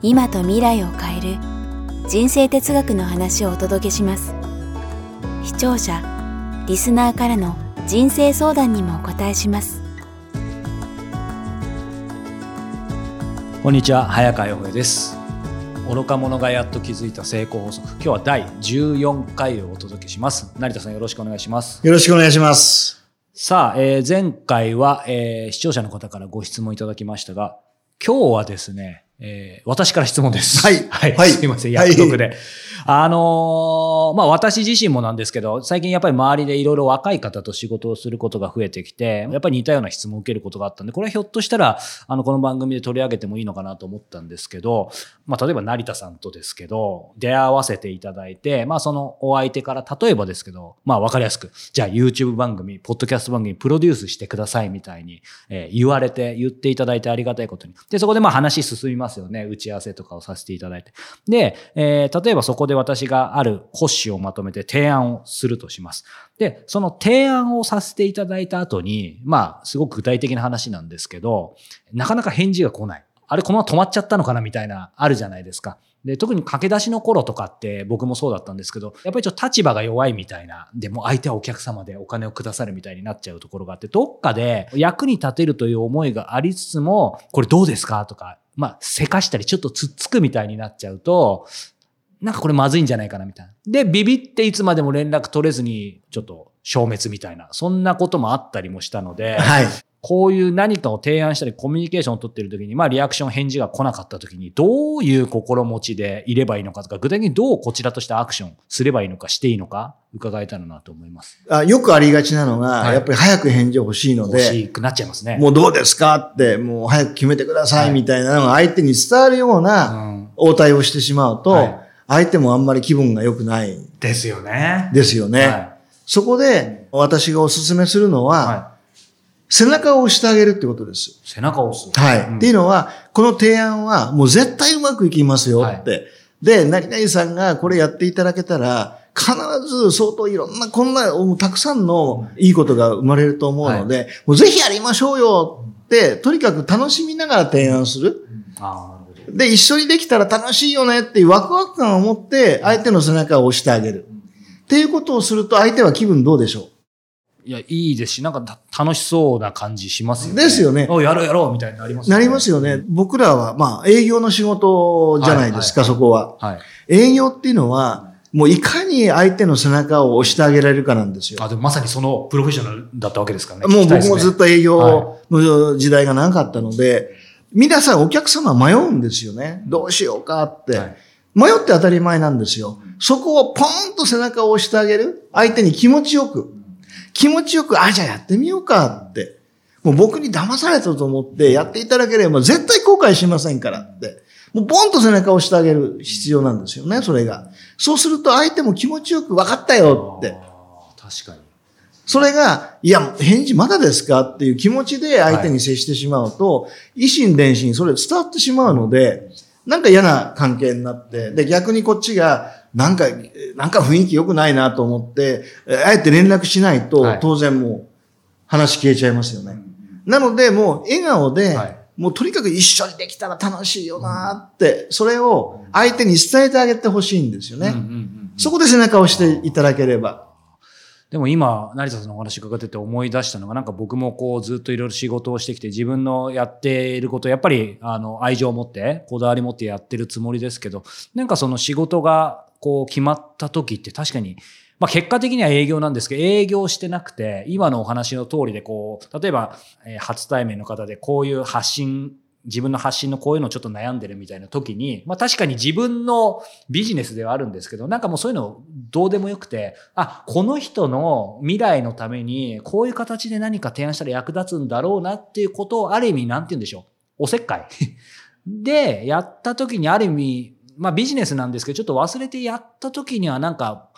今と未来を変える人生哲学の話をお届けします。視聴者リスナーからの人生相談にもお答えします。こんにちは早川洋平です。愚か者がやっと気づいた成功法則。今日は第14回をお届けします。成田さんよろしくお願いします。よろしくお願いします。さあ、えー前回は、えー視聴者の方からご質問いただきましたが今日はですねえー私から質問です。はい はい。はいすいません、約束で。あのーまあ、私自身もなんですけど、最近やっぱり周りでいろいろ若い方と仕事をすることが増えてきて、やっぱり似たような質問を受けることがあったんで、これはひょっとしたら、あの、この番組で取り上げてもいいのかなと思ったんですけど、まあ、例えば成田さんとですけど、出会わせていただいて、まあ、そのお相手から、例えばですけど、まあ、わかりやすく、じゃあ YouTube 番組、ポッドキャスト番組プロデュースしてくださいみたいに、えー言われて、言っていただいてありがたいことに。で、そこでまあ話進みますよね。打ち合わせとかをさせていただいて。で、えー例えばそこで私がある子をまとめて提案をするとします。で、その提案をさせていただいた後に、まあ、すごく具体的な話なんですけど、なかなか返事が来ない。あれ、このまま止まっちゃったのかな？みたいな、あるじゃないですか。で、特に駆け出しの頃とかって僕もそうだったんですけど、やっぱりちょっと立場が弱いみたいな、でも相手はお客様でお金をくださるみたいになっちゃうところがあって、どっかで役に立てるという思いがありつつも、これどうですか？とか、まあ、せかしたりちょっとつっつくみたいになっちゃうと、なんかこれまずいんじゃないかなみたいな。で、ビビっていつまでも連絡取れずに、ちょっと消滅みたいな、そんなこともあったりもしたので、はいこういう何かを提案したりコミュニケーションを取っている時に、まあリアクション返事が来なかった時に、どういう心持ちでいればいいのかとか、具体的にどうこちらとしてアクションすればいいのか、していいのか、伺えたらなと思います。あよくありがちなのが、はいやっぱり早く返事欲しいの欲で、しくなっちゃいますね。もうどうですか？って、もう早く決めてくださはいいみたいなのが相手に伝わるよううなん、応対をしてしまうと、はい相手もあんまり気分が良くないですよね。ですよね。はそこで私がお勧めするのい。は、は背中を押してあげるってことです。い。背中を押す。はい。うんっていうのは、この提案はもう絶対うまくいきますよって。で、何々さんがこれやっていただけたら、必ず相当いろんな、こんな、たくさんのいいことが生まれると思うので、もうぜひやりましょうよって、とにかく楽しみながら提案する。ああ、なるほど。で、一緒にできたら楽しいよねっていうワクワク感を持って、相手の背中を押してあげる。っていうことをすると、相手は気分どうでしょいや、いいですし、なんかた楽しそうな感じしますよね。ですよねおやろうやろうみたいになりますうなりますよね。僕らは、まあ、営業の仕事じゃないですか、はいはいそこは。はい。営業っていうのは、もういかに相手の背中を押してあげられるかなんですよ。あ、でもまさにそのプロフェッショナルだったわけですからね。もう僕もずっと営業の時代が長かったので、皆さんお客様迷うんですよね。どうしようかって。はい迷って当たり前なんですよ。そこをポーンと背中を押してあげる。相手に気持ちよく。気持ちよく、あ、じゃあやってみようかって。もう僕に騙されたと思ってやっていただければ絶対後悔しませんからって。もうポンと背中を押してあげる必要なんですよね、それが。そうすると相手も気持ちよく分かったよって。確かに。それが、いや、返事まだですかっていう気持ちで相手に接してしまうと、維心伝心、それ伝わってしまうので、なんか嫌な関係になって、で、逆にこっちが、なんか、なんか雰囲気良くないなと思って、えあえて連絡しないと、はい当然もう、話消えちゃいますよね。なので、もう、笑顔で、はいもうとにかく一緒にできたら楽しいよなって、それを相手に伝えてあげてほしいんですよね。そこで背中を押していただければ。でも今、成田さんのお話伺ってて思い出したのが、なんか僕もこうずっといろいろ仕事をしてきて、自分のやっていること、やっぱりあの愛情を持って、こだわり持ってやってるつもりですけど、なんかその仕事がこう決まった時って確かに、まあ結果的には営業なんですけど、営業してなくて、今のお話の通りでこう、例えば、え初対面の方でこういう発信、自分の発信のこういうのちょっと悩んでるみたいな時に、まあ確かに自分のビジネスではあるんですけど、なんかもうそういうのどうでもよくて、あ、この人の未来のためにこういう形で何か提案したら役立つんだろうなっていうことをある意味なんて言うんでしょう。おせっかい で、やった時にある意味、まあビジネスなんですけど、ちょっと忘れてやった時にはなんか、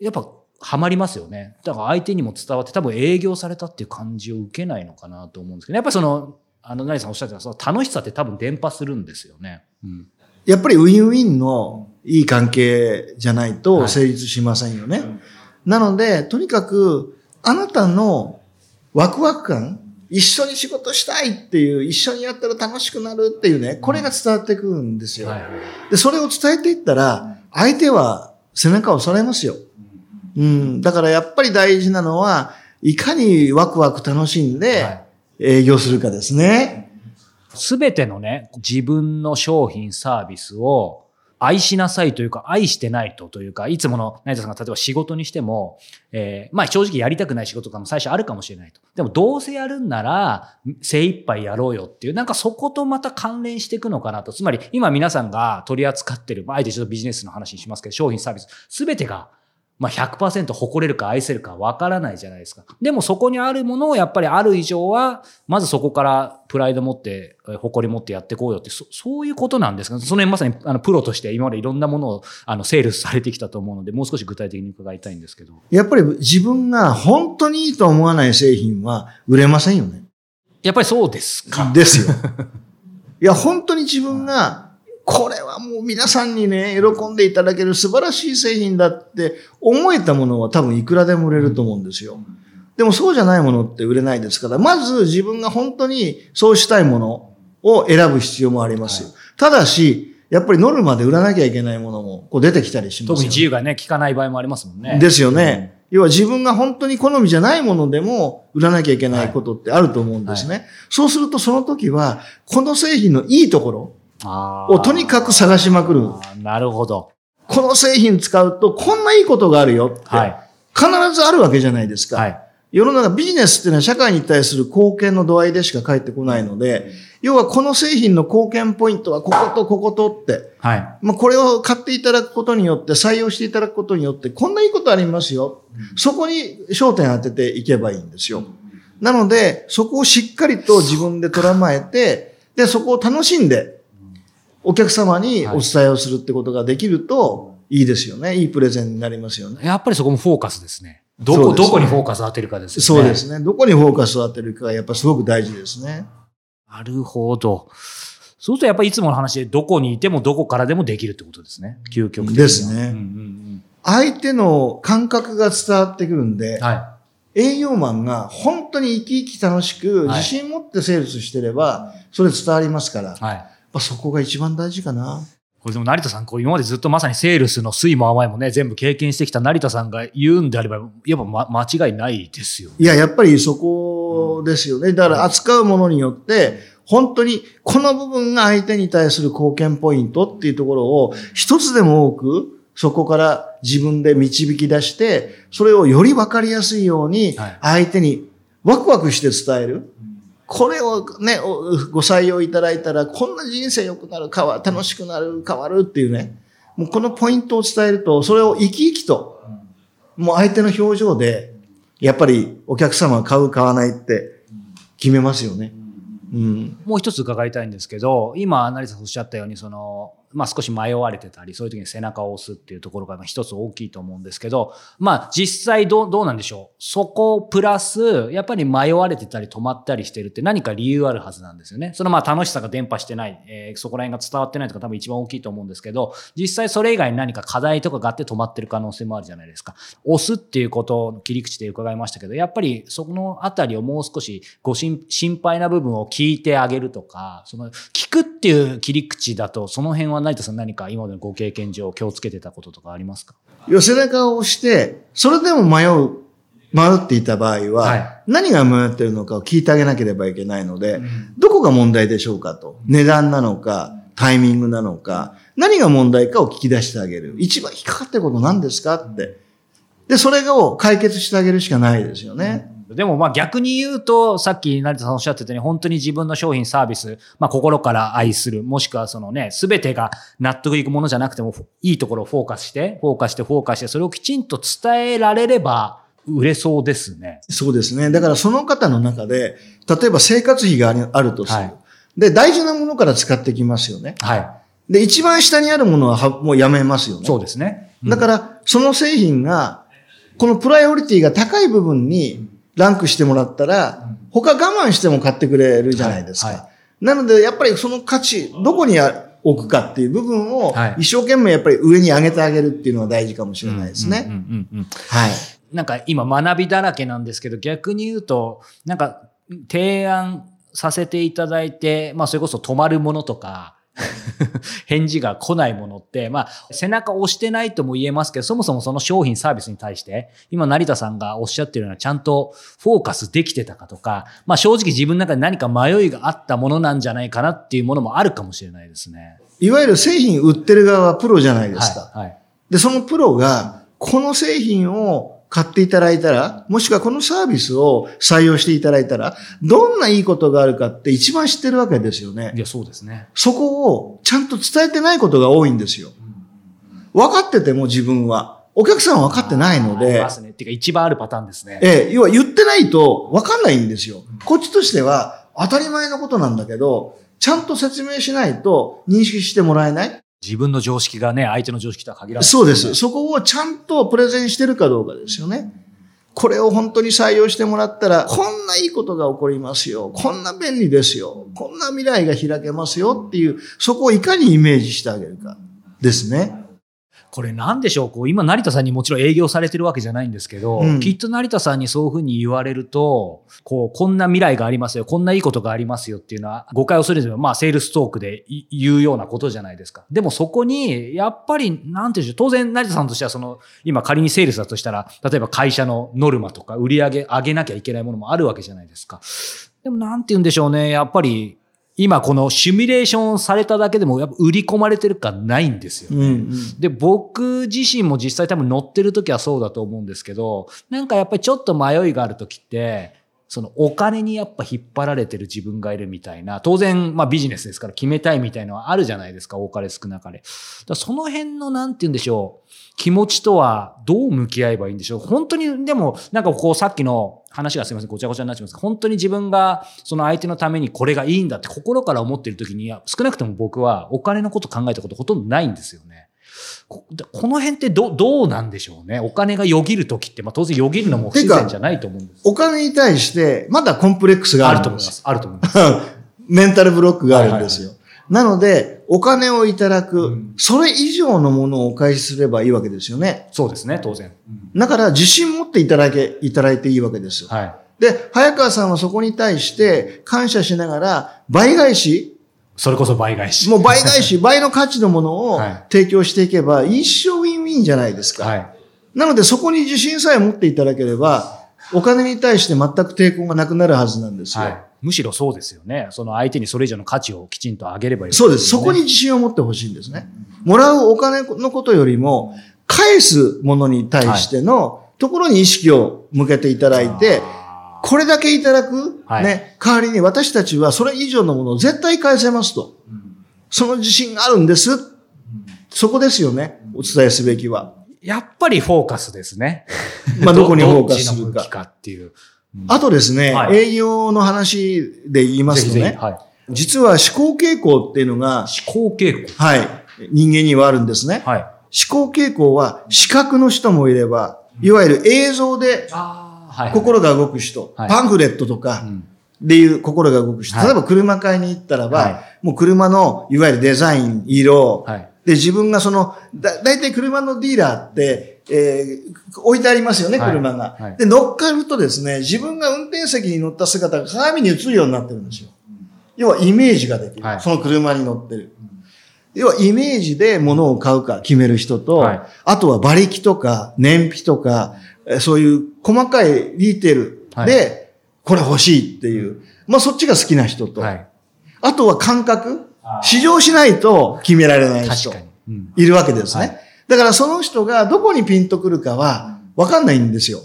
やっぱハマりますよね。だから相手にも伝わって多分営業されたっていう感じを受けないのかなと思うんですけど、ねやっぱその、あの、成さんおっしゃってたその楽しさって多分伝播するんですよね。うん。やっぱりウィンウィンのいい関係じゃないと成立しませんよね。なので、とにかく、あなたのワクワク感、一緒に仕事したいっていう、一緒にやったら楽しくなるっていうね、これが伝わってくるんですよ。はいはい。で、それを伝えていったら、相手は背中を押されますよ。うん。だからやっぱり大事なのは、いかにワクワク楽しんはでい営業するかですね。すべてのね、自分の商品、サービスを愛しなさいというか、愛してないとというか、いつもの成田さんが例えば仕事にしても、えーまあ正直やりたくない仕事とかも最初あるかもしれないと。でもどうせやるんなら、精一杯やろうよっていう、なんかそことまた関連していくのかなと。つまり今皆さんが取り扱ってる、まああえてちょっとビジネスの話にしますけど、商品、サービス、すべてがまあ100%誇れるか愛せるかわからないじゃないですか。でもそこにあるものをやっぱりある以上は、まずそこからプライド持って、えー誇り持ってやっていこうよって、そそういうことなんですか？その辺まさにあのプロとして今までいろんなものをあのセールスされてきたと思うので、もう少し具体的に伺いたいんですけど。やっぱり自分が本当にいいと思わない製品は売れませんよね。やっぱりそうですか。ですよ。いや、本当に自分が、これはもう皆さんにね、喜んでいただける素晴らしい製品だって思えたものは多分いくらでも売れると思うんですよ。でもそうじゃないものって売れないですから、まず自分が本当にそうしたいものを選ぶ必要もありますよ。ただし、やっぱりノルマで売らなきゃいけないものもこう出てきたりしますよ特に自由がね、効かない場合もありますもんね。ですよね。要は自分が本当に好みじゃないものでも売らなきゃいけないことってあると思うんですね。そうするとその時は、この製品のいいところをとにかく探しまくる。なるほど。この製品使うとこんないいことがあるよって、はい。必ずあるわけじゃないですか。はい。世の中ビジネスっていうのは社会に対する貢献の度合いでしか返ってこないので、要はこの製品の貢献ポイントはこことこことって、はい。まあ、これを買っていただくことによって、採用していただくことによって、こんないいことありますよ。そこに焦点当てていけばいいんですよ。なので、そこをしっかりと自分で捉まえて、で、そこを楽しんで、お客様にお伝えをするってことができると、いいですよね。いいプレゼンになりますよね。やっぱりそこもフォーカスですね。どこ、ねどこにフォーカス当てるかですよね。そうですね。どこにフォーカスを当てるかがやっぱすごく大事ですね。なるほど。そうするとやっぱりいつもの話でどこにいてもどこからでもできるってことですね。究極的には。ですねうんうん相手の感覚が伝わってくるんでうん、は営業マンが本当に生き生き楽しく、はい自信持ってセールスしてれば、それ伝わりますから。はい。ぱそこが一番大事かな。これでも成田さん、こう今までずっとまさにセールスの酸いも甘いもね、全部経験してきた成田さんが言うんであれば、やっぱ、ま、間違いないですよ。いや、やっぱりそこですよね。だから扱うものによって、本当にこの部分が相手に対する貢献ポイントっていうところを一つでも多くそこから自分で導き出して、それをより分かりやすいようにはい相手にワクワクして伝える。これをね、ご採用いただいたら、こんな人生良くなる、変わ、楽しくなる、変わるっていうね。もうこのポイントを伝えると、それを生き生きと、もう相手の表情で、やっぱりお客様は買う、買わないって決めますよね。うん。もう一つ伺いたいんですけど、今、成田さんおっしゃったように、その、まあ少し迷われてたり、そういう時に背中を押すっていうところが一つ大きいと思うんですけど、まあ実際どう、どうなんでしょう？そこプラス、やっぱり迷われてたり止まったりしてるって何か理由あるはずなんですよね。そのまあ楽しさが伝播してない、えーそこら辺が伝わってないとか多分一番大きいと思うんですけど、実際それ以外に何か課題とかがあって止まってる可能性もあるじゃないですか。押すっていうことの切り口で伺いましたけど、やっぱりそこのあたりをもう少しご心心配な部分を聞いてあげるとか、その聞くっていう切り口だと、その辺は成田さん何か今までのご経験上気をつけてたこととかありますか？要は背中を押して、それでも迷う、迷っていた場合は、はい何が迷っているのかを聞いてあげなければいけないので、どこが問題でしょうかと。値段なのか、タイミングなのか、何が問題かを聞き出してあげる。一番引っかかってること何ですかって。で、それを解決してあげるしかないですよね。でもまあ逆に言うと、さっき成田さんおっしゃってたように、本当に自分の商品サービス、まあ心から愛する、もしくはそのね、すべてが納得いくものじゃなくても、いいところをフォーカスして、フォーカスして、フォーカスして、それをきちんと伝えられれば、売れそうですね。そうですね。だからその方の中で、例えば生活費があるとする。はいで、大事なものから使ってきますよね。はで、一番下にあるものははもうやめますよい。ね。そうですね。うんだから、その製品が、このプライオリティが高い部分にランクしてもらったら、他我慢しても買ってくれるじゃないですか。はいはなので、やっぱりその価値、どこにあ置くかっていう部分をはい、一生懸命やっぱり上に上げてあげるっていうのが大事かもしれないですね。はい。なんか今学びだらけなんですけど、逆に言うと、なんか提案させていただいて、まあそれこそ止まるものとか、返事が来ないものって、まあ背中押してないとも言えますけど、そもそもその商品サービスに対して、今成田さんがおっしゃってるようなちゃんとフォーカスできてたかとか、まあ正直自分の中で何か迷いがあったものなんじゃないかなっていうものもあるかもしれないですね。いわゆる製品売ってる側はプロじゃないですか。はい。はい。で、そのプロが、この製品を買っていただいたら、もしくはこのサービスを採用していただいたら、どんないいことがあるかって一番知ってるわけですよねい。や、そうですね。そこをちゃんと伝えてないことが多いんですよ。分かってても自分は。お客さんは分かってないのでありま、すね。っていうか一番あるパターンですね。ええ、要は言ってないと分かんないんですよ。こっちとしては当たり前のことなんだけど、ちゃんと説明しないと認識してもらえない。自分の常識がね、相手の常識とは限らない。そうです。そこをちゃんとプレゼンしてるかどうかですよね。これを本当に採用してもらったら、こんないいことが起こりますよ。こんな便利ですよ。こんな未来が開けますよっていう、そこをいかにイメージしてあげるかですね。これなんでしょう？こう今成田さんにもちろん営業されてるわけじゃないんですけど、うんきっと成田さんにそういうふうに言われると、こう、こんな未来がありますよ、こんないいことがありますよっていうのは、誤解をするんですよ。まあ、セールストークでい言うようなことじゃないですか。でもそこに、やっぱり、なんていうんでしょう、当然成田さんとしてはその、今仮にセールスだとしたら、例えば会社のノルマとか売り上げ上げなきゃいけないものもあるわけじゃないですか。でもなんて言うんでしょうね、やっぱり、今このシミュレーションされただけでも、やっぱ売り込まれてる感ないんですよね。うん、うん。で、僕自身も実際多分乗ってる時はそうだと思うんですけど、なんかやっぱりちょっと迷いがある時って、そのお金にやっぱ引っ張られてる自分がいるみたいな、当然まあビジネスですから決めたいみたいのはあるじゃないですか、多かれ少なかれ。だその辺のなんて言うんでしょう、気持ちとはどう向き合えばいいんでしょう。本当に、でもなんかこうさっきの話がすみません、ごちゃごちゃになっちゃいます本当に自分がその相手のためにこれがいいんだって心から思ってる時に、少なくとも僕はお金のこと考えたことほとんどないんですよね。ここの辺ってどどうなんでしょうね。お金がよぎるときって、まあ当然よぎるのも不自然じゃないと思うんです。お金に対して、まだコンプレックスがああると思いますす。あると思います。メンタルブロックがあるんですよ。なので、お金をいただく、それ以上のものをお返しすればいいわけですよね。そうですね、当然。だから、自信持っていただけ、いただいていいわけですよ。はい。で、早川さんはそこに対して感謝しながら、倍返し、それこそ倍返し。もう倍返し、倍の価値のものをはい提供していけば、一生ウィンウィンじゃないですか。はい。なので、そこに自信さえ持っていただければ、お金に対して全く抵抗がなくなるはずなんですよ。はい。むしろそうですよね。その相手にそれ以上の価値をきちんと上げればいい、そうです。そこに。自信を持ってほしいんですね。もらうお金のことよりも、返すものに対してのところに意識を向けていただいて、あこれだけいただく、はいね、代わりに私たちはそれ以上のものを絶対返せますと。その自信があるんです。そこですよね。お伝えすべきは。ーやっぱりフォーカスですね。まあ、どこにフォーカスするかどっちの向き。かっていう。あとですね、はい営業の話で言いますとね、ぜひぜひはい。実は思考傾向っていうのが、思考傾向。はい、人間にはあるんですね。はい。思考傾向は視覚の人もいれば、いわゆる映像で。心が動く人、はいパンフレットとかうんでいう心が動く人、はい例えば車買いに行ったらば、はもう車のいわゆるデザイン、色、はい。で自分がその、だ、だいたい車のディーラーって、えー置いてありますよね、はい。車が、はい。で、乗っかるとですね、自分が運転席に乗った姿が鏡に映るようになってるんですよ。要はイメージができる。はい。その車に乗ってる。要はイメージで物を買うか決める人と、はい。あとは馬力とか燃費とか、えーそういう細かいリテールで、これ欲しいっていう、まあそっちが好きな人と、はい。あとは感覚、試乗しないと決められない人いるわけですね。はいだからその人がどこにピンとくるかはわかんないんですよ。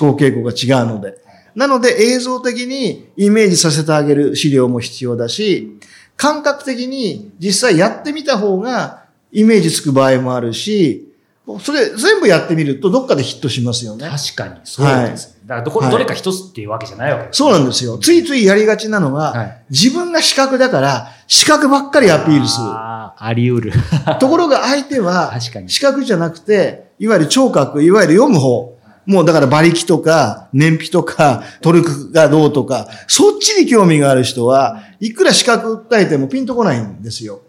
思考傾向が違うので。なので映像的にイメージさせてあげる資料も必要だし、感覚的に実際やってみた方がイメージつく場合もあるし、それ全部やってみるとどっかでヒットしますよね。確かに、そうですね。だからどこ、はいどれか一つっていうわけじゃないわけそうなんですよ。ついついやりがちなのは、はい自分が資格だから、資格ばっかりアピールする。あーあり得る。ところが相手は資格じゃなくて、いわゆる聴覚、いわゆる読む方。もうだから馬力とか、燃費とか、トルクがどうとか、そっちに興味がある人は、いくら資格訴えてもピンとこないんですよ。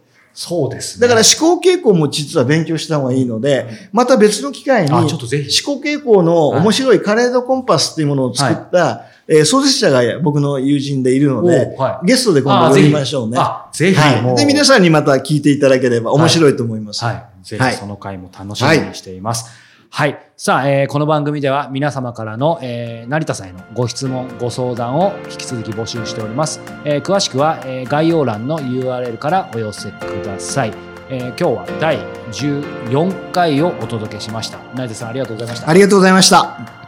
そうですね。だから思考傾向も実は勉強した方がいいので、また別の機会に、あ思考傾向の面白いカレードコンパスっていうものを作った、えー創設者がもの友人でいるので、おはいゲストで今度呼びましょうね。あ、ぜひ、はい。で、皆さんにまた聞いていただければ面白いと思います。はい。ぜはいひその回も楽しみにしています。はい。さあ、えーこの番組では皆様からの、えー成田さんへのご質問、ご相談を引き続き募集しております。えー詳しくは、えー概要欄の URL からお寄せください。えー今日は第14回をお届けしました。成田さんありがとうございましたあ。りがとうございました。